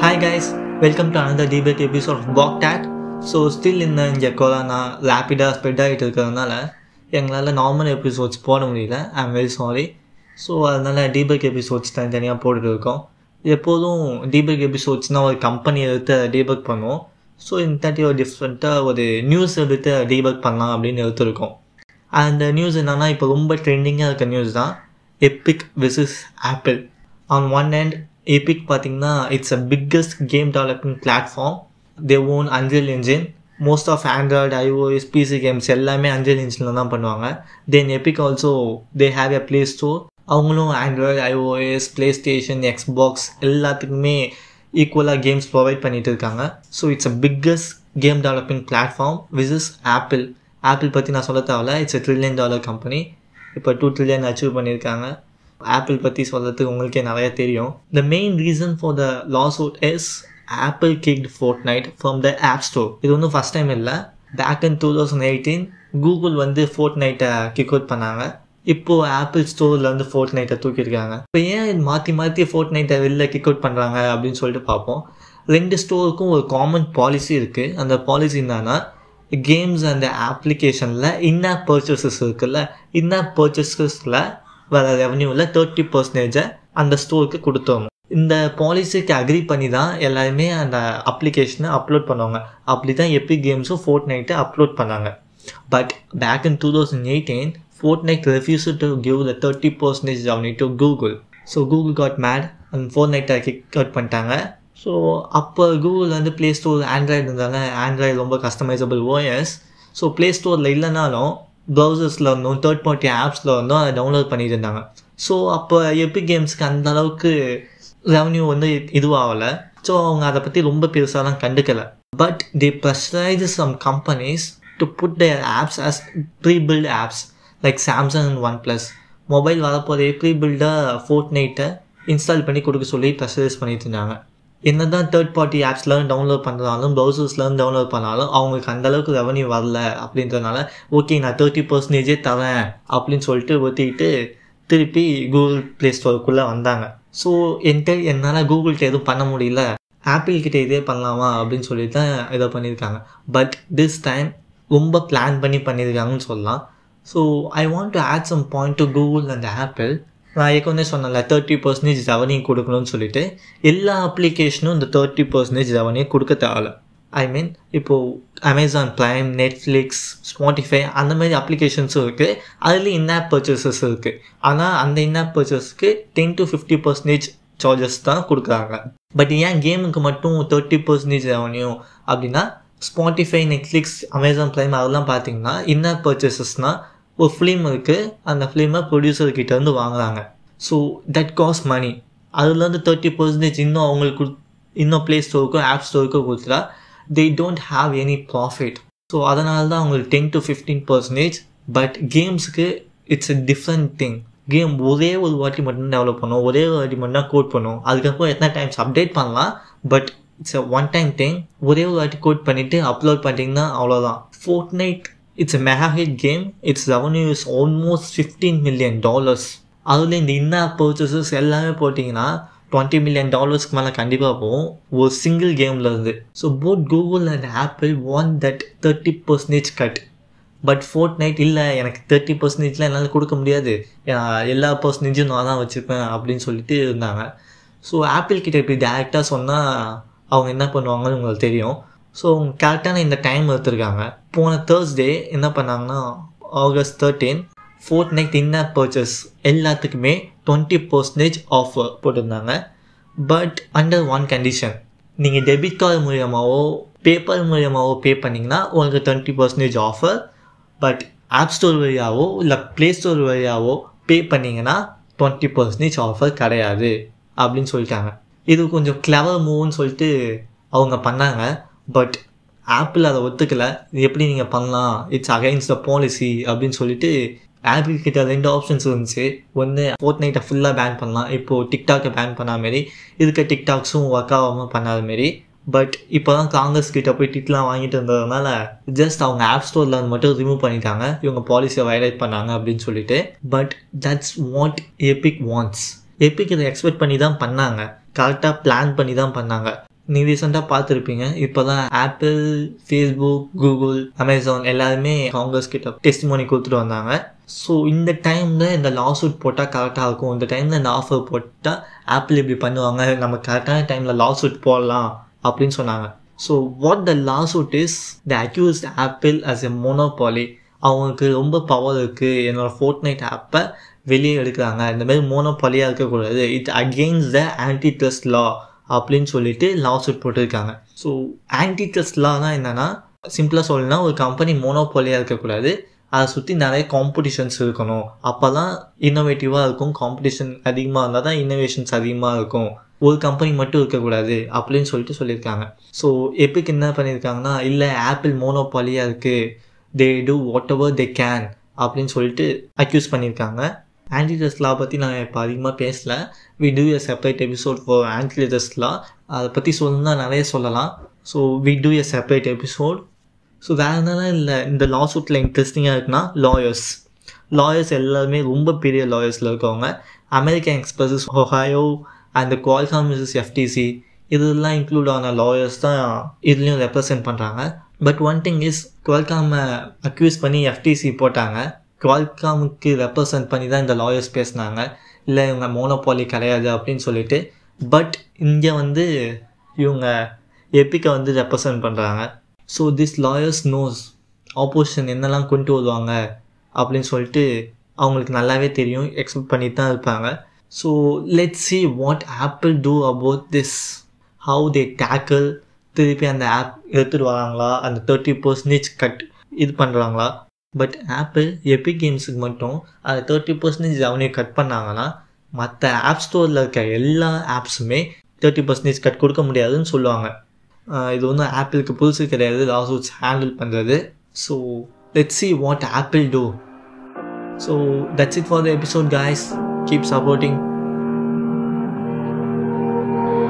Hi guys welcome to another debate episode of back date so still இந்த இங்கே corona ரேப்பிடாக spread ஆகிட்டு இருக்கிறதுனால எங்களால் நார்மல் எபிசோட்ஸ் போட முடியல. I am very sorry so அதனால் டீபேக் எபிசோட்ஸ் தனித்தனியாக போட்டுட்டு இருக்கோம். எப்போதும் டிபேக் எபிசோட்ஸ்னால் ஒரு கம்பெனி எடுத்து டீபக் பண்ணுவோம். ஸோ இந்த தாட்டி ஒரு டிஃப்ரெண்ட்டாக ஒரு நியூஸ் எடுத்து டீபக் பண்ணலாம் அப்படின்னு எடுத்துருக்கோம். அந்த நியூஸ் என்னென்னா இப்போ ரொம்ப ட்ரெண்டிங்காக இருக்க நியூஸ் தான். Epic versus Apple on one hand Epic பார்த்தீங்கன்னா it's a biggest game developing platform they own Unreal engine most of Android iOS PC games எல்லாமே அஞ்சல் இன்ஜினில் தான் பண்ணுவாங்க. Then Epic also they have a play store அவங்களும் Android iOS PlayStation Xbox எல்லாத்துக்குமே ஈக்குவலாக games provide பண்ணிட்டு இருக்காங்க. So it's a biggest game developing platform is Apple Apple பற்றி நான் சொல்ல தேவையில்ல. It's a trillion dollar company இப்போ டூ ட்ரில்லியன் அச்சீவ் பண்ணியிருக்காங்க. ஆப்பிள் பற்றி சொல்கிறதுக்கு உங்களுக்கே நிறைய தெரியும். The main reason for the lash out is Apple kicked Fortnite from the app store இது ஒன்றும் ஃபஸ்ட் டைம் இல்லை. Back in two thousand eighteen Google வந்து ஃபோர்ட் நைட்டை கிக் அவுட் பண்ணாங்க. இப்போது ஆப்பிள் ஸ்டோரில் வந்து ஃபோர்ட் நைட்டை தூக்கியிருக்காங்க. இப்போ ஏன் மாற்றி மாற்றி ஃபோர்ட் நைட்டை வெளில கிக் அவுட் பண்ணுறாங்க அப்படின்னு சொல்லிட்டு பார்ப்போம். ரெண்டு ஸ்டோருக்கும் ஒரு காமன் பாலிசி இருக்குது அந்த பாலிசி என்னன்னா கேம்ஸ் அந்த ஆப்ளிகேஷனில் இன்னா பர்ச்சேசஸ் இருக்குல்ல. இன்னா பர்ச்சேசஸில் வர ரெவன்யூவில் தேர்ட்டி பர்சன்டேஜை அந்த ஸ்டோருக்கு கொடுத்தோம். இந்த பாலிசிக்கு அக்ரி பண்ணி தான் எல்லாருமே அந்த அப்ளிகேஷனை அப்லோட் பண்ணுவாங்க. அப்படி தான் எப்பி கேம்ஸும் ஃபோர்ட் நைட்டை அப்லோட் பண்ணாங்க. But back in two thousand eighteen Fortnite refuse to give the thirty percentage revenue to Google so Google got mad அந்த ஃபோர்ட் நைட்டை கிக் அவுட் பண்ணிட்டாங்க. ஸோ அப்போ கூகுள் வந்து ப்ளே ஸ்டோர் ஆண்ட்ராய்டு இருந்தாங்க ஆண்ட்ராய்டு ரொம்ப கஸ்டமைசபிள் ஓஎஸ் ஸோ ப்ளே ஸ்டோரில் இல்லைனாலும் ப்ரௌசர்ஸில் இருந்தும் தேர்ட் பார்ட்டி ஆப்ஸில் இருந்தும் அதை டவுன்லோட் பண்ணிட்டு இருந்தாங்க. ஸோ அப்போ எபி கேம்ஸ்க்கு அந்த அளவுக்கு ரெவன்யூ வந்து இதுவாகலை. ஸோ அவங்க அதை பற்றி ரொம்ப பெருசாலாம் கண்டுக்கலை. But the pressurise some companies to put their apps as prebuilt apps like Samsung and OnePlus mobile வரப்போதே pre பில்டாக ஃபோர்ட் நைட்டை இன்ஸ்டால் பண்ணி கொடுக்க சொல்லி ப்ரெஷரைஸ் பண்ணிட்டு இருந்தாங்க. என்ன தான் தேர்ட் பார்ட்டி ஆப்ஸ்லாம் டவுன்லோட் பண்ணுறாலும் ப்ரௌசர்ஸ்லாம் டவுன்லோட் பண்ணாலும் அவங்களுக்கு அந்தளவுக்கு ரெவன்யூ வரல அப்படின்றதுனால ஓகே நான் தேர்ட்டி பர்சன்டேஜே தரேன் அப்படின்னு சொல்லிட்டு ஒத்திக்கிட்டு திருப்பி கூகுள் ப்ளே ஸ்டோருக்குள்ளே வந்தாங்க. ஸோ என்கிட்ட என்னால் கூகுள்கிட்ட எதுவும் பண்ண முடியல. ஆப்பிள் கிட்டே இதே பண்ணலாமா அப்படின்னு சொல்லிட்டு தான் இதை பண்ணியிருக்காங்க. பட் திஸ் டைம் ரொம்ப பிளான் பண்ணி பண்ணியிருக்காங்கன்னு சொல்லலாம். So I want to add some point to Google and Apple நான் ஏற்கனவே சொன்னல தேர்ட்டி பர்சன்டேஜ் ரெவன்யூ கொடுக்கணும்னு சொல்லிட்டு எல்லா அப்ளிகேஷனும் இந்த தேர்ட்டி பர்சன்டேஜ் ரெவன்யூ கொடுக்க தேவையில்ல ஐ மீன் இப்போது அமேசான் ப்ரைம் நெட்ஃப்ளிக்ஸ் ஸ்பாட்டிஃபை அந்த மாதிரி அப்ளிகேஷன்ஸும் இருக்குது அதுலேயும் இன்ஆப் பர்ச்சேசஸ் இருக்குது ஆனால் அந்த in app பர்ச்சேஸ்க்கு ten to fifty percentage charges தான் கொடுக்குறாங்க. பட் ஏன் கேமுக்கு மட்டும் தேர்ட்டி பர்சன்டேஜ் ரெவன்யூ அப்படின்னா ஸ்பாட்டிஃபை நெட்ஃப்ளிக்ஸ் அமேசான் ப்ரைம் அதெல்லாம் பார்த்தீங்கன்னா இன்ஆப் பர்ச்சேசஸ்னால் ஒரு ஃபிலிம் இருக்குது அந்த ஃபிலிமை ப்ரொடியூசர்கிட்டேருந்து வாங்குறாங்க. ஸோ தட் காஸ்ட் மணி அதுலேருந்து தேர்ட்டி பர்சன்டேஜ் இன்னும் அவங்களுக்கு இன்னும் ப்ளே ஸ்டோருக்கோ ஆப் ஸ்டோருக்கோ கொடுத்துட்டா they don't have any profit so அதனால தான் அவங்களுக்கு ten to fifteen percentage but கேம்ஸுக்கு it's a different thing game ஒரே ஒரு வாட்டி மட்டும் டெவலப் பண்ணும். ஒரே ஒரு வாட்டி மட்டும் தான் கோட் பண்ணும். அதுக்கப்புறம் எத்தனை டைம்ஸ் அப்டேட் பண்ணலாம். But it's a one time thing ஒரே ஒரு வாட்டி கோட் பண்ணிவிட்டு அப்லோட் பண்ணிட்டீங்கன்னா அவ்வளோதான் Fortnite it's a mega hit game it's revenue is almost fifteen million dollars அதில் இந்த இன்னா பர்ச்சஸஸ் எல்லாமே போட்டிங்கன்னா டுவெண்ட்டி மில்லியன் டாலர்ஸ்க்கு மேலே கண்டிப்பாக போகும். ஒரு சிங்கிள் கேமில் இருந்து. So both Google and Apple won that thirty percentage cut but Fortnite இல்லை. எனக்கு தேர்ட்டி பர்சன்டேஜ்லாம் என்னால் கொடுக்க முடியாது. எல்லா பர்சன்டேஜும் நான் தான் வச்சுருப்பேன் அப்படின்னு சொல்லிட்டு இருந்தாங்க. ஸோ ஆப்பிள் கிட்ட இப்படி டேரெக்டாக சொன்னால் அவங்க என்ன பண்ணுவாங்கன்னு உங்களுக்கு தெரியும். ஸோ அவங்க கரெக்டான இந்த டைம் எடுத்துருக்காங்க. போன தேர்ஸ்டே என்ன பண்ணாங்கன்னா August thirteen Fortnite in app purchase எல்லாத்துக்குமே டுவெண்ட்டி பர்சன்டேஜ் ஆஃபர் போட்டிருந்தாங்க. பட் அண்டர் ஒன் கண்டிஷன் நீங்கள் டெபிட் கார்டு மூலியமாகவோ பேப்பர் மூலியமாகவோ பே பண்ணிங்கன்னா உங்களுக்கு twenty percentage offer but app store வழியாவோ இல்லை ப்ளே ஸ்டோர் வழியாகவோ பே பண்ணிங்கன்னா டுவெண்ட்டி பர்சன்டேஜ் ஆஃபர் கிடையாது. அப்படின்னு சொல்லிட்டாங்க. இது கொஞ்சம் கிளவர் மூவ்னு சொல்லிட்டு அவங்க பண்ணாங்க. பட் ஆப்பிள் அதை ஒத்துக்கலை. இது எப்படி நீங்கள் பண்ணலாம்? இட்ஸ் அகைன்ஸ்ட் த பாலிசி அப்படின்னு சொல்லிட்டு ஆப்பிள் கிட்ட ரெண்டு ஆப்ஷன்ஸ் இருந்துச்சு. ஒன்று ஃபோர்ட் நைட்டை ஃபுல்லாக பேன் பண்ணலாம். இப்போது டிக்டாக்கை பேன் பண்ண மாரி இருக்க டிக்டாக்ஸும் ஒர்க் ஆகாமல் பண்ணாத மாரி. பட் இப்போ தான் காங்கிரஸ் கிட்ட போய் டிட்லாம் வாங்கிட்டு இருந்ததுனால ஜஸ்ட் அவங்க ஆப் ஸ்டோரில் மட்டும் ரிமூவ் பண்ணிட்டாங்க. இவங்க பாலிசியை வயலேட் பண்ணாங்க அப்படின்னு சொல்லிட்டு. But that's what Epic wants Epic இதை எக்ஸ்பெக்ட் பண்ணி தான் பண்ணாங்க. கரெக்டாக பிளான் பண்ணி தான் பண்ணாங்க. நீ ரீசெண்டாக பார்த்துருப்பீங்க. இப்போ தான் ஆப்பிள் ஃபேஸ்புக் கூகுள் அமேசான் எல்லாருமே காங்கிரஸ் கிட்ட டெஸ்ட் மணி கொடுத்துட்டு வந்தாங்க. ஸோ இந்த டைமில் இந்த லா சூட் போட்டால் கரெக்டாக இருக்கும். இந்த டைமில் இந்த ஆஃபர் போட்டால் ஆப்பிள் இப்படி பண்ணுவாங்க. நம்ம கரெக்டான டைமில் லா சூட் போடலாம் அப்படின்னு சொன்னாங்க. So what the lawsuit is the accused Apple as a monopoly அவங்களுக்கு ரொம்ப பவர் இருக்குது என்னோடய ஃபோர்ட் நைட் ஆப்பை வெளியே எடுக்கிறாங்க. இந்த மாதிரி மோனோபாலியாக இருக்கக்கூடாது. It against the antitrust law அப்படின்னு சொல்லிட்டு லா சூட் போட்டிருக்காங்க. ஸோ ஆன்டி ட்ரஸ்ட் லானா என்னென்னா சிம்பிளாக சொல்லணும்னா ஒரு கம்பெனி மோனோபோலியாக இருக்கக்கூடாது. அதை சுற்றி நிறைய காம்படிஷன்ஸ் இருக்கணும். அப்போ தான் இன்னோவேட்டிவாக இருக்கும். காம்படிஷன் அதிகமாக இருந்தால் தான் இன்னோவேஷன்ஸ் அதிகமாக இருக்கும். ஒரு கம்பெனி மட்டும் இருக்கக்கூடாது அப்படின்னு சொல்லிட்டு சொல்லியிருக்காங்க. ஸோ எப்பிக்கு என்ன பண்ணியிருக்காங்கன்னா இல்லை ஆப்பிள் மோனோபாலியாக இருக்குது they do whatever they can அப்படின்னு சொல்லிட்டு அக்யூஸ் பண்ணியிருக்காங்க. ஆன்டிடஸ் லா பற்றி நான் இப்போ அதிகமாக பேசல. We do a separate episode for antitrust law அதை பற்றி சொல்லணும்னா நிறைய சொல்லலாம். So we do a separate episode so வேறு என்னெல்லாம் இல்லை. இந்த லா சூட்டில் இன்ட்ரெஸ்டிங்காக இருக்குன்னா லாயர்ஸ் லாயர்ஸ் எல்லாருமே ரொம்ப பெரிய லாயர்ஸில் இருக்கவங்க. American Expresses Ohio and Qualcomm versus FTC இதெல்லாம் இன்க்ளூட் ஆன லாயர்ஸ் தான் இதுலேயும் ரெப்ரசன்ட் பண்ணுறாங்க பட் ஒன் திங் இஸ் குவால்காமை அக்யூஸ் பண்ணி எஃப்டிசி போட்டாங்க. குவால்காமுக்கு ரெப்ரசன்ட் பண்ணி தான் இந்த லாயர்ஸ் பேசினாங்க. இல்லை இவங்க மோனோபாலி கிடையாது அப்படின்னு சொல்லிட்டு. பட் இங்கே வந்து இவங்க எப்பிக்கை வந்து ரெப்ரசன்ட் பண்ணுறாங்க so this lawyers knows opposition என்னெல்லாம் கொண்டு வருவாங்க அப்படின்னு சொல்லிட்டு அவங்களுக்கு நல்லாவே தெரியும். எக்ஸ்பெக்ட் பண்ணிட்டு தான் இருப்பாங்க. So let see what Apple do about this how they tackle திருப்பி அந்த ஆப் எடுத்துகிட்டு வராங்களா? அந்த தேர்ட்டி பர்சன்டேஜ் கட் இது பண்ணுறாங்களா பட் ஆப்பிள் எபிக் கேம்ஸுக்கு மட்டும் அதை தேர்ட்டி பர்சன்டேஜ் ரெவன்யூ கட் பண்ணாங்கன்னா மற்ற ஆப் ஸ்டோரில் இருக்க எல்லா ஆப்ஸுமே தேர்ட்டி பர்சன்டேஜ் கட் கொடுக்க முடியாதுன்னு சொல்லுவாங்க. இது வந்து ஆப்பிளுக்கு புதுசு கிடையாது லாசூட்ஸ் ஹேண்டில் பண்ணுறது so let see what Apple do so that's it for the episode guys keep supporting